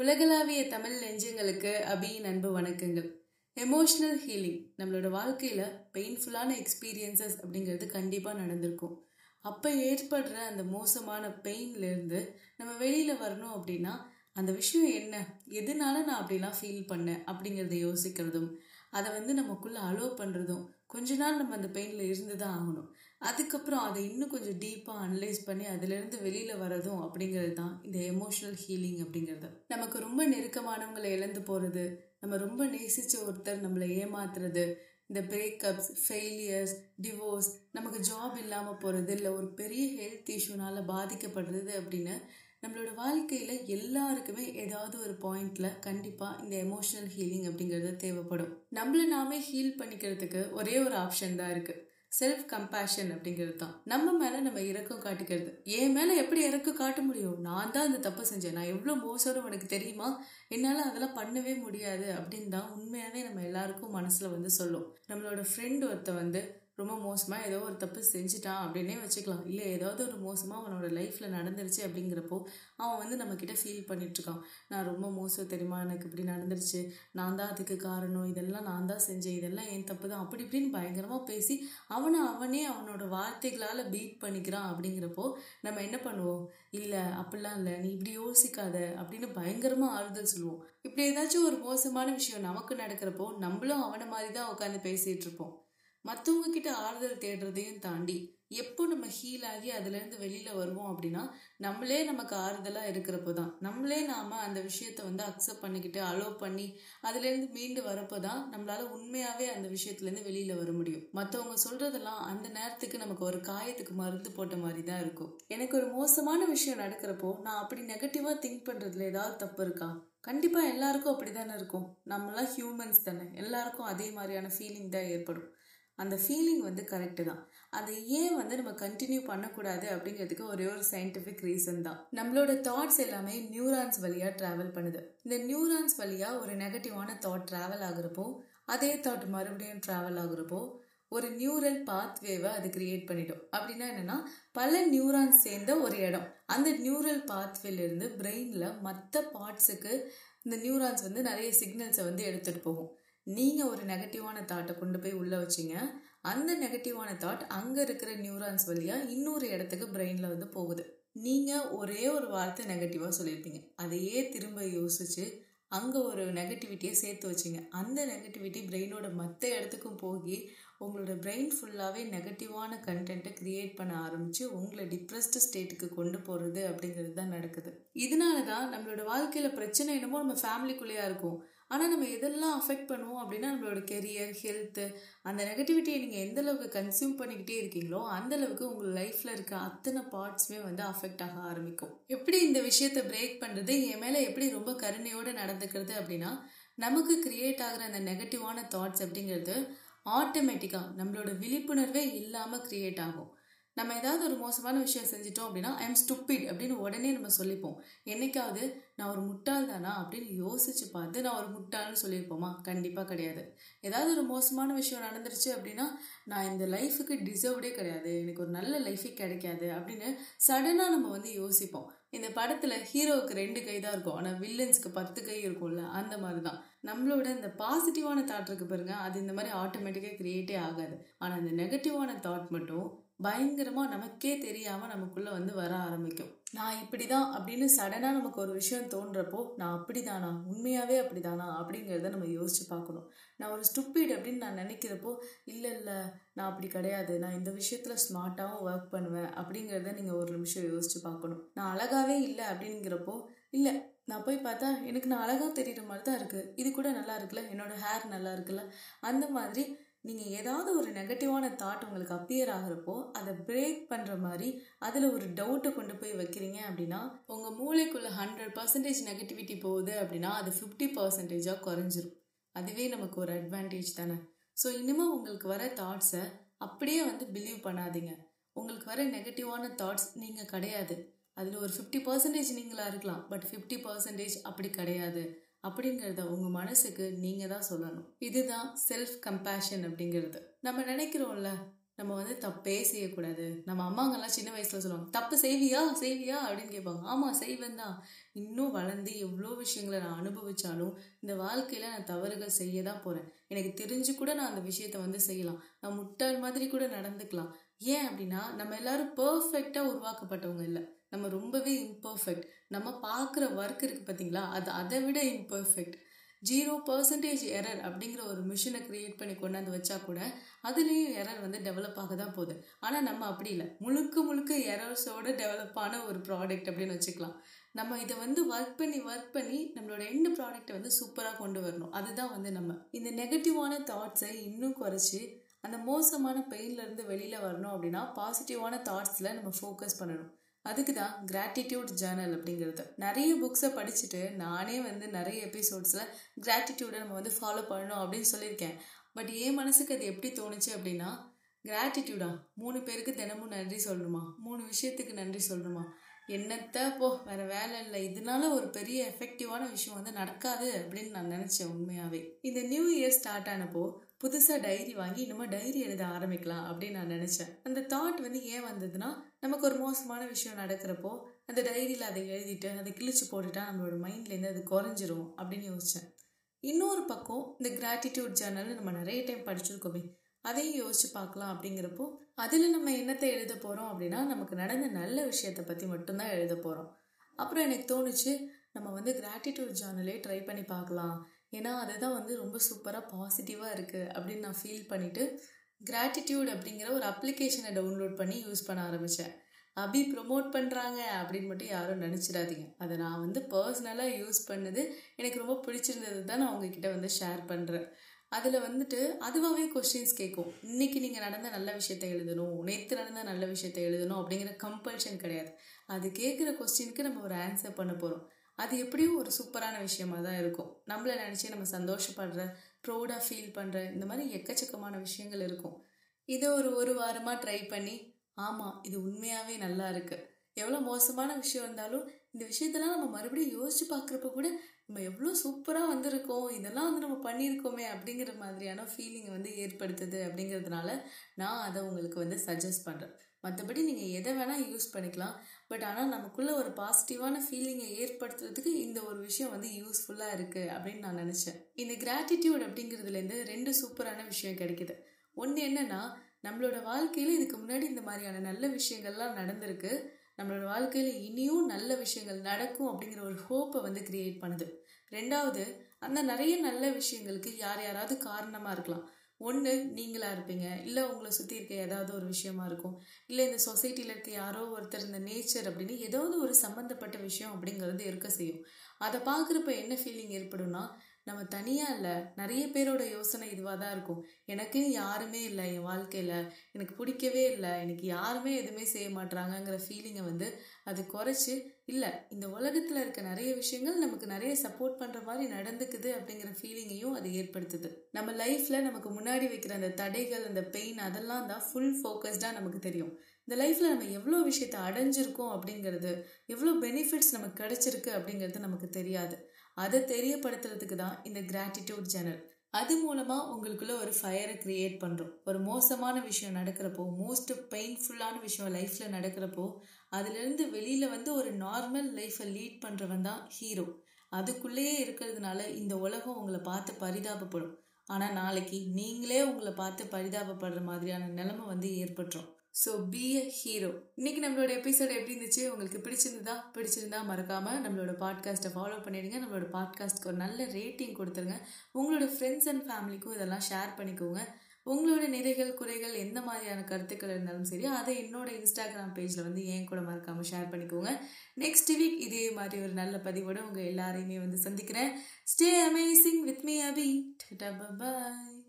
உலகளாவிய தமிழ் நெஞ்சங்களுக்கு அபியின் அன்பு வணக்கங்கள். எமோஷ்னல் ஹீலிங் நம்மளோட வாழ்க்கையில் பெயின்ஃபுல்லான எக்ஸ்பீரியன்சஸ் அப்படிங்கிறது கண்டிப்பாக நடந்திருக்கும். அப்போ ஏற்படுற அந்த மோசமான பெயின்லேருந்து நம்ம வெளியில் வரணும் அப்படின்னா அந்த விஷயம் என்ன? எதனால நான் அப்படிலாம் ஃபீல் பண்ணேன் அப்படிங்கிறத யோசிக்கிறதும் அதை வந்து நமக்குள்ளே அலோவ் பண்ணுறதும் கொஞ்ச நாள் நம்ம அந்த பெயினில் இருந்து தான் ஆகணும். அதுக்கப்புறம் அதை இன்னும் கொஞ்சம் டீப்பாக அனலைஸ் பண்ணி அதுலேருந்து வெளியில் வரதும் அப்படிங்கிறது தான் இந்த எமோஷனல் ஹீலிங் அப்படிங்கிறது. நமக்கு ரொம்ப நெருக்கமானவங்களை இழந்து போகிறது நம்ம ரொம்ப நேசித்த ஒருத்தர் நம்மளை ஏமாத்துறது இந்த பிரேக்கப்ஸ் ஃபெயிலியர்ஸ் டிவோர்ஸ் நமக்கு ஜாப் இல்லாமல் போகிறது இல்லை ஒரு பெரிய ஹெல்த் இஷ்யூனால் பாதிக்கப்படுறது அப்படின்னு நம்மளோட வாழ்க்கையில் எல்லாருக்குமே ஏதாவது ஒரு பாயிண்டில் கண்டிப்பாக இந்த எமோஷனல் ஹீலிங் அப்படிங்கிறது தேவைப்படும். நம்மள நாமே ஹீல் பண்ணிக்கிறதுக்கு ஒரே ஒரு ஆப்ஷன் தான் இருக்குது செல்ஃப் கம்பேஷன் அப்படிங்கிறது தான். நம்ம மேலே நம்ம இறக்கம் காட்டிக்கிறது. என் மேலே எப்படி இறக்கம் காட்ட முடியும்? நான் தான் அந்த தப்பு செஞ்சேன். நான் எவ்வளோ மோசம் உனக்கு தெரியுமா? என்னால் அதெல்லாம் பண்ணவே முடியாது அப்படின்னு தான் உண்மையாகவே நம்ம எல்லாருக்கும் மனசில் வந்து சொல்லும். நம்மளோட ஃப்ரெண்ட் ஒருத்த வந்து ரொம்ப மோசமாக ஏதோ ஒரு தப்பு செஞ்சுட்டான் அப்படின்னே வச்சுக்கலாம். இல்லை ஏதாவது ஒரு மோசமாக அவனோட லைஃப்பில் நடந்துருச்சு அப்படிங்கிறப்போ அவன் வந்து நம்மக்கிட்ட ஃபீல் பண்ணிகிட்ருக்கான் நான் ரொம்ப மோசம் தெரியுமா? எனக்கு இப்படி நடந்துருச்சு. நான் தான் அதுக்கு காரணம். இதெல்லாம் நான் தான் செஞ்சேன். இதெல்லாம் என் தப்பு தான். அப்படி இப்படின்னு பயங்கரமாக பேசி அவனை அவனே அவனோட வார்த்தைகளால் பீட் பண்ணிக்கிறான் அப்படிங்கிறப்போ நம்ம என்ன பண்ணுவோம்? இல்லை அப்படிலாம் இல்லை. நீ இப்படி யோசிக்காத அப்படின்னு பயங்கரமாக ஆறுதல் சொல்லுவோம். இப்படி ஏதாச்சும் ஒரு மோசமான விஷயம் நமக்கு நடக்கிறப்போ நம்மளும் அவனை மாதிரி தான் உட்காந்து பேசிகிட்டு இருப்போம் மற்றவங்க கிட்ட ஆறுதல் தேடுறதையும் தாண்டி எப்போ நம்ம ஹீல் ஆகி அதுலேருந்து வெளியில் வருவோம் அப்படின்னா நம்மளே நமக்கு ஆறுதலாக இருக்கிறப்போ தான் நம்மளே நாம் அந்த விஷயத்த வந்து அக்செப்ட் பண்ணிக்கிட்டு அலோவ் பண்ணி அதுலேருந்து மீண்டு வரப்போ தான் நம்மளால் உண்மையாகவே அந்த விஷயத்துலேருந்து வெளியில் வர முடியும். மற்றவங்க சொல்கிறதெல்லாம் அந்த நேரத்துக்கு நமக்கு ஒரு காயத்துக்கு மருந்து போட்ட மாதிரி தான் இருக்கும். எனக்கு ஒரு மோசமான விஷயம் நடக்கிறப்போ நான் அப்படி நெகட்டிவாக திங்க் பண்ணுறதுல ஏதாவது தப்பு இருக்கா? கண்டிப்பாக எல்லாருக்கும் அப்படி தானே இருக்கும். நம்மளாம் ஹியூமன்ஸ் தானே. எல்லாருக்கும் அதே மாதிரியான ஃபீலிங் தான் ஏற்படும். அந்த ஃபீலிங் வந்து கரெக்டு தான். அதை ஏன் வந்து நம்ம கண்டினியூ பண்ணக்கூடாது அப்படிங்கிறதுக்கு ஒரே ஒரு சயின்டிஃபிக் ரீசன் தான். நம்மளோட தாட்ஸ் எல்லாமே நியூரான்ஸ் வழியாக ட்ராவல் பண்ணுது. இந்த நியூரான்ஸ் வழியாக ஒரு நெகட்டிவான தாட் ட்ராவல் ஆகுறப்போ அதே தாட் மறுபடியும் ட்ராவல் ஆகுறப்போ ஒரு நியூரல் பாத்வேவை அது கிரியேட் பண்ணிடும். அப்படின்னா என்னன்னா பல நியூரான்ஸ் சேர்ந்த ஒரு இடம். அந்த நியூரல் பாத்வேலேருந்து பிரெயினில் மற்ற பார்ட்ஸுக்கு இந்த நியூரான்ஸ் வந்து நிறைய சிக்னல்ஸை வந்து எடுத்துகிட்டு போகும். நீங்கள் ஒரு நெகட்டிவான தாட்டை கொண்டு போய் உள்ளே வச்சிங்க. அந்த நெகட்டிவான தாட் அங்கே இருக்கிற நியூரான்ஸ் வழியாக இன்னொரு இடத்துக்கு பிரெயினில் வந்து போகுது. நீங்கள் ஒரே ஒரு வார்த்தை நெகட்டிவாக சொல்லியிருப்பீங்க. அதையே திரும்ப யோசிச்சு அங்கே ஒரு நெகட்டிவிட்டியை சேர்த்து வச்சிங்க. அந்த நெகட்டிவிட்டி பிரெயினோட மற்ற இடத்துக்கும் போகி உங்களோட பிரெயின் ஃபுல்லாகவே நெகட்டிவான கண்டென்ட்டை க்ரியேட் பண்ண ஆரம்பித்து உங்களை டிப்ரெஸ்டு ஸ்டேட்டுக்கு கொண்டு போகிறது அப்படிங்கிறது தான் நடக்குது. இதனால தான் நம்மளோட வாழ்க்கையில் பிரச்சனை என்னமோ நம்ம ஃபேமிலிக்குள்ளேயா இருக்கும். ஆனால் நம்ம எதெல்லாம் அஃபெக்ட் பண்ணுவோம் அப்படின்னா நம்மளோட கெரியர் ஹெல்த்து அந்த நெகட்டிவிட்டியை நீங்கள் எந்த அளவுக்கு கன்சியூம் பண்ணிக்கிட்டே இருக்கீங்களோ அந்த அளவுக்கு உங்கள் லைஃப்பில் இருக்க அத்தனை பார்ட்ஸுமே வந்து அஃபெக்ட் ஆக ஆரம்பிக்கும். எப்படி இந்த விஷயத்தை பிரேக் பண்ணுறது என் மேலே எப்படி ரொம்ப கருணையோடு நடந்துக்கிறது அப்படின்னா நமக்கு கிரியேட் ஆகிற அந்த நெகட்டிவான தாட்ஸ் அப்படிங்கிறது ஆட்டோமேட்டிக்காக நம்மளோட விழிப்புணர்வே இல்லாமல் க்ரியேட் ஆகும். நம்ம ஏதாவது ஒரு மோசமான விஷயம் செஞ்சிட்டோம் அப்படின்னா ஐ எம் ஸ்டூப்பிட் அப்படின்னு உடனே நம்ம சொல்லிப்போம். என்னைக்காவது நான் ஒரு முட்டாள் தானா? அப்படின்னு யோசிச்சு பார்த்து நான் ஒரு முட்டாள்னு சொல்லியிருப்போமா? கண்டிப்பாக கிடையாது. ஏதாவது ஒரு மோசமான விஷயம் நடந்துருச்சு அப்படின்னா நான் இந்த லைஃபுக்கு டிசர்வ்டே கிடையாது. எனக்கு ஒரு நல்ல லைஃபே கிடைக்காது. அப்படின்னு சடனாக நம்ம வந்து யோசிப்போம். இந்த படத்தில் ஹீரோவுக்கு ரெண்டு கை தான் இருக்கும். ஆனால் வில்லன்ஸ்க்கு பத்து கை இருக்கும்ல அந்த மாதிரி தான் நம்மளோட இந்த பாசிட்டிவான தாட் இருக்கு பாருங்க அது இந்த மாதிரி ஆட்டோமேட்டிக்காக கிரியேட்டே ஆகாது. ஆனால் இந்த நெகட்டிவான தாட் மட்டும் பயங்கரமாக நமக்கே தெரியாமல் நமக்குள்ளே வந்து வர ஆரம்பிக்கும். நான் இப்படி தான் அப்படின்னு சடனாக நமக்கு ஒரு விஷயம் தோன்றப்போ நான் அப்படி தானா உண்மையாகவே அப்படி தானா அப்படிங்கிறத நம்ம யோசிச்சு பார்க்கணும். நான் ஒரு ஸ்டுப்பிட் அப்படின்னு நான் நினைக்கிறப்போ இல்லை இல்லை நான் அப்படி கிடையாது. நான் இந்த விஷயத்தில் ஸ்மார்ட்டாகவும் ஒர்க் பண்ணுவேன். அப்படிங்கிறத நீங்கள் ஒரு நிமிஷம் யோசிச்சு பார்க்கணும். நான் அழகாகவே இல்லை அப்படிங்கிறப்போ இல்லை நான் போய் பார்த்தா எனக்கு நான் அழகாக தெரிகிற மாதிரி தான் இருக்குது இது கூட நல்லா இருக்குல்ல? என்னோடய ஹேர் நல்லா இருக்குல்ல? அந்த மாதிரி நீங்கள் ஏதாவது ஒரு நெகட்டிவான தாட் உங்களுக்கு அப்பியர் ஆகிறப்போ அதை பிரேக் பண்ணுற மாதிரி அதில் ஒரு டவுட்டை கொண்டு போய் வைக்கிறீங்க அப்படின்னா உங்கள் மூளைக்குள்ளே ஹண்ட்ரட் பர்சன்டேஜ் நெகட்டிவிட்டி போகுது அப்படின்னா அது ஃபிஃப்டி பர்சன்டேஜாக குறைஞ்சிரும். அதுவே நமக்கு ஒரு அட்வான்டேஜ் தானே. ஸோ இனிமேல் உங்களுக்கு வர தாட்ஸை அப்படியே வந்து பிலீவ் பண்ணாதீங்க. உங்களுக்கு வர நெகட்டிவான தாட்ஸ் நீங்கள் கிடையாது. அதில் ஒரு ஃபிஃப்டி பர்சன்டேஜ் நீங்களாக இருக்கலாம் பட் ஃபிஃப்டி பர்சன்டேஜ் அப்படி கிடையாது. அப்படிங்கிறத உங்கள் மனசுக்கு நீங்கள் தான் சொல்லணும். இதுதான் செல்ஃப் கம்பேஷன் அப்படிங்கிறது. நம்ம நினைக்கிறோம்ல நம்ம வந்து தப்பே செய்யக்கூடாது. நம்ம அம்மாங்கெல்லாம் சின்ன வயசுல சொல்லுவாங்க தப்பு செய்வியா செய்வியா? அப்படின்னு கேட்பாங்க. ஆமாம் செய்வேன் தான். இன்னும் வளர்ந்து எவ்வளோ விஷயங்களை நான் அனுபவிச்சாலும் இந்த வாழ்க்கையில நான் தவறுகள் செய்ய தான் போறேன். எனக்கு தெரிஞ்சு கூட நான் அந்த விஷயத்த வந்து செய்யலாம். நான் முட்டாள் மாதிரி கூட நடந்துக்கலாம். ஏன் அப்படின்னா நம்ம எல்லாரும் பர்ஃபெக்டா உருவாக்கப்பட்டவங்க இல்லை. நம்ம ரொம்பவே இம்பர்ஃபெக்ட் நம்ம பார்க்குற ஒர்க் இருக்குது பார்த்தீங்களா? அது அதை விட இம்பர்ஃபெக்ட் ஜீரோ பர்சன்டேஜ் எரர் அப்படிங்கிற ஒரு மிஷினை க்ரியேட் பண்ணி கொண்டாந்து வச்சா கூட அதுலேயும் எரர் வந்து டெவலப் ஆக தான் போகுது. ஆனால் நம்ம அப்படி இல்லை. முழுக்க முழுக்க எரர்ஸோட டெவலப் ஆன ஒரு ப்ராடக்ட் அப்படின்னு வச்சுக்கலாம். நம்ம இதை வந்து ஒர்க் பண்ணி ஒர்க் பண்ணி நம்மளோட எண்டு ப்ராடக்ட்டை வந்து சூப்பராக கொண்டு வரணும். அதுதான் வந்து நம்ம. இந்த நெகட்டிவான தாட்ஸை இன்னும் குறைச்சி அந்த மோசமான பெயின்லேருந்து வெளியில் வரணும் அப்படின்னா பாசிட்டிவான தாட்ஸில் நம்ம ஃபோக்கஸ் பண்ணணும். அதுக்கு தான் கிராட்டிடியூட் ஜேர்னல் அப்படிங்கிறது. நிறைய புக்ஸை படிச்சுட்டு நானே வந்து நிறைய எபிசோட்ஸில் கிராட்டிடியூடை நம்ம வந்து ஃபாலோ பண்ணணும் அப்படின்னு சொல்லியிருக்கேன். பட் என் மனசுக்கு அது எப்படி தோணுச்சு அப்படின்னா கிராட்டிடியூடா மூணு பேருக்கு தினமும் நன்றி சொல்லணுமா? மூணு விஷயத்துக்கு நன்றி சொல்லணுமா? என்னத்தை போ வேற வேலை இல்லை. இதனால ஒரு பெரிய எஃபெக்டிவான விஷயம் வந்து நடக்காது அப்படின்னு நான் நினச்சேன் உண்மையாகவே இந்த நியூ இயர் ஸ்டார்ட் ஆனப்போ புதுசாக டைரி வாங்கி இனிமே டைரி எழுத ஆரம்பிக்கலாம் அப்படின்னு நான் நினச்சேன். அந்த தாட் வந்து ஏன் வந்ததுன்னா நமக்கு ஒரு மோசமான விஷயம் நடக்கிறப்போ அந்த டைரியில் அதை எழுதிட்டு அதை கிழிச்சு போட்டுட்டா நம்மளோட மைண்ட்லேருந்து அது குறைஞ்சிரும் அப்படின்னு யோசித்தேன் இன்னொரு பக்கம் இந்த கிராட்டிடியூட் ஜேர்னல் நம்ம நிறைய டைம் படிச்சிருக்கோமே அதையும் யோசிச்சு பார்க்கலாம் அப்படிங்கிறப்போ அதில் நம்ம என்னத்தை எழுத போகிறோம் அப்படின்னா நமக்கு நடந்த நல்ல விஷயத்தை பற்றி மட்டும்தான் எழுத போகிறோம் அப்புறம் எனக்கு தோணுச்சு நம்ம வந்து கிராட்டிடியூட் ஜேர்னலே ட்ரை பண்ணி பார்க்கலாம். ஏன்னா அதுதான் வந்து ரொம்ப சூப்பராக பாசிட்டிவாக இருக்குது அப்படின்னு நான் ஃபீல் பண்ணிவிட்டு கிராட்டிடியூட் அப்படிங்கிற ஒரு அப்ளிகேஷனை டவுன்லோட் பண்ணி யூஸ் பண்ண ஆரம்பித்தேன் அபி ப்ரொமோட் பண்ணுறாங்க அப்படின்னு மட்டும் யாரும் நினச்சிடாதீங்க. அதை நான் வந்து பர்சனலாக யூஸ் பண்ணது எனக்கு ரொம்ப பிடிச்சிருந்தது தான் நான் உங்ககிட்ட வந்து ஷேர் பண்ணுறேன் அதில் வந்துட்டு அதுவாகவே கொஸ்டின்ஸ் கேட்கும் இன்றைக்கி நீங்கள் நடந்த நல்ல விஷயத்த எழுதணும் நேற்று நடந்த நல்ல விஷயத்த எழுதணும் அப்படிங்கிற கம்பல்ஷன் கிடையாது. அது கேட்குற கொஸ்டினுக்கு நம்ம ஒரு ஆன்சர் பண்ண போகிறோம் அது எப்படியும் ஒரு சூப்பரான விஷயமா தான் இருக்கும். நம்மளை நினச்சி நம்ம சந்தோஷப்படுற ப்ரௌடாக ஃபீல் பண்ணுற இந்த மாதிரி எக்கச்சக்கமான விஷயங்கள் இருக்கும். இதை ஒரு ஒரு வாரமாக ட்ரை பண்ணி ஆமாம் இது உண்மையாகவே நல்லா இருக்குது எவ்வளோ மோசமான விஷயம் இருந்தாலும் இந்த விஷயத்தெல்லாம் நம்ம மறுபடியும் யோசிச்சு பார்க்குறப்ப கூட நம்ம எவ்வளோ சூப்பராக வந்திருக்கோம் இதெல்லாம் வந்து நம்ம பண்ணியிருக்கோமே அப்படிங்கிற மாதிரியான ஃபீலிங்கை வந்து ஏற்படுத்துது அப்படிங்கிறதுனால நான் அதை உங்களுக்கு வந்து சஜஸ்ட் பண்ணுறேன் மற்றபடி நீங்கள் எதை வேணால் யூஸ் பண்ணிக்கலாம். பட் ஆனால் நமக்குள்ள ஒரு பாசிட்டிவான ஃபீலிங்கை ஏற்படுத்துறதுக்கு இந்த ஒரு விஷயம் வந்து யூஸ்ஃபுல்லாக இருக்குது அப்படின்னு நான் நினச்சேன். இந்த கிராட்டிடியூட் அப்படிங்கிறதுலேருந்து ரெண்டு சூப்பரான விஷயம் கிடைக்குது. ஒன்று என்னென்னா நம்மளோட வாழ்க்கையில் இதுக்கு முன்னாடி இந்த மாதிரியான நல்ல விஷயங்கள்லாம் நடந்திருக்கு. நம்மளோட வாழ்க்கையில் இனியும் நல்ல விஷயங்கள் நடக்கும் அப்படிங்கிற ஒரு ஹோப்பை வந்து கிரியேட் பண்ணுது. ரெண்டாவது அந்த நிறைய நல்ல விஷயங்களுக்கு யார் யாராவது காரணமாக இருக்கலாம். ஒன்று நீங்களாக இருப்பீங்க. இல்லை உங்களை சுற்றி இருக்க ஏதாவது ஒரு விஷயமா இருக்கும். இல்லை இந்த சொசைட்டியில் இருக்க யாரோ ஒருத்தர் இந்த நேச்சர் அப்படின்னு ஏதாவது ஒரு சம்மந்தப்பட்ட விஷயம் அப்படிங்கிறது இருக்க செய்யும். அதை பார்க்குறப்ப என்ன ஃபீலிங் ஏற்படும்னா நம்ம தனியாக இல்லை நிறைய பேரோட யோசனை இதுவாக தான் இருக்கும். எனக்குன்னு யாருமே இல்லை என் வாழ்க்கையில். எனக்கு பிடிக்கவே இல்லை. எனக்கு யாருமே எதுவுமே செய்ய மாட்றாங்கங்கிற ஃபீலிங்கை வந்து அது குறைச்சி இல்லை இந்த உலகத்தில் இருக்க நிறைய விஷயங்கள் நமக்கு நிறைய சப்போர்ட் பண்ணுற மாதிரி நடந்துக்குது அப்படிங்கிற ஃபீலிங்கையும் அது ஏற்படுத்துது. நம்ம லைஃப்பில் நமக்கு முன்னாடி வைக்கிற அந்த தடைகள் அந்த பெயின் அதெல்லாம் தான் ஃபுல் ஃபோக்கஸ்டாக நமக்கு தெரியும். இந்த லைஃப்பில் நம்ம எவ்வளோ விஷயத்த அடைஞ்சிருக்கோம் அப்படிங்கிறது எவ்வளோ பெனிஃபிட்ஸ் நமக்கு கிடைச்சிருக்கு அப்படிங்கிறது நமக்கு தெரியாது. அதை தெரியப்படுத்துறதுக்கு தான் இந்த கிராட்டிடியூட் ஜேர்னல் அது மூலமாக உங்களுக்குள்ள ஒரு ஃபயரை கிரியேட் பண்ணுறோம் ஒரு மோசமான விஷயம் நடக்கிறப்போ மோஸ்ட் பெயின்ஃபுல்லான விஷயம் லைஃப்பில் நடக்கிறப்போ அதுலேருந்து வெளியில் வந்து ஒரு நார்மல் லைஃப்பை லீட் பண்ணுறவன் தான் ஹீரோ அதுக்குள்ளேயே இருக்கிறதுனால இந்த உலகம் உங்களை பார்த்து பரிதாபப்படும். ஆனால் நாளைக்கு நீங்களே உங்களை பார்த்து பரிதாபப்படுற மாதிரியான நிலைமை வந்து ஏற்பட்டுரும். ஸோ பி அ ஹீரோ இன்னைக்கு நம்மளோட எபிசோட் எப்படி இருந்துச்சு? உங்களுக்கு பிடிச்சிருந்ததா? பிடிச்சிருந்தா மறக்காம நம்மளோட பாட்காஸ்ட்டை ஃபாலோ பண்ணிடுங்க. நம்மளோட பாட்காஸ்ட்க்கு ஒரு நல்ல ரேட்டிங் கொடுத்துருங்க. உங்களோட ஃப்ரெண்ட்ஸ் அண்ட் ஃபேமிலிக்கும் இதெல்லாம் ஷேர் பண்ணிக்கோங்க. உங்களோட நிறைகள் குறைகள் எந்த மாதிரியான கருத்துக்கள் இருந்தாலும் சரி அதை என்னோட இன்ஸ்டாகிராம் பேஜில் வந்து ஏன் கூட மறக்காமல் ஷேர் பண்ணிக்கோங்க. நெக்ஸ்ட் வீக் இதே மாதிரி ஒரு நல்ல பதிவோட உங்கள் எல்லாரையுமே வந்து சந்திக்கிறேன். Stay amazing with me Abi bye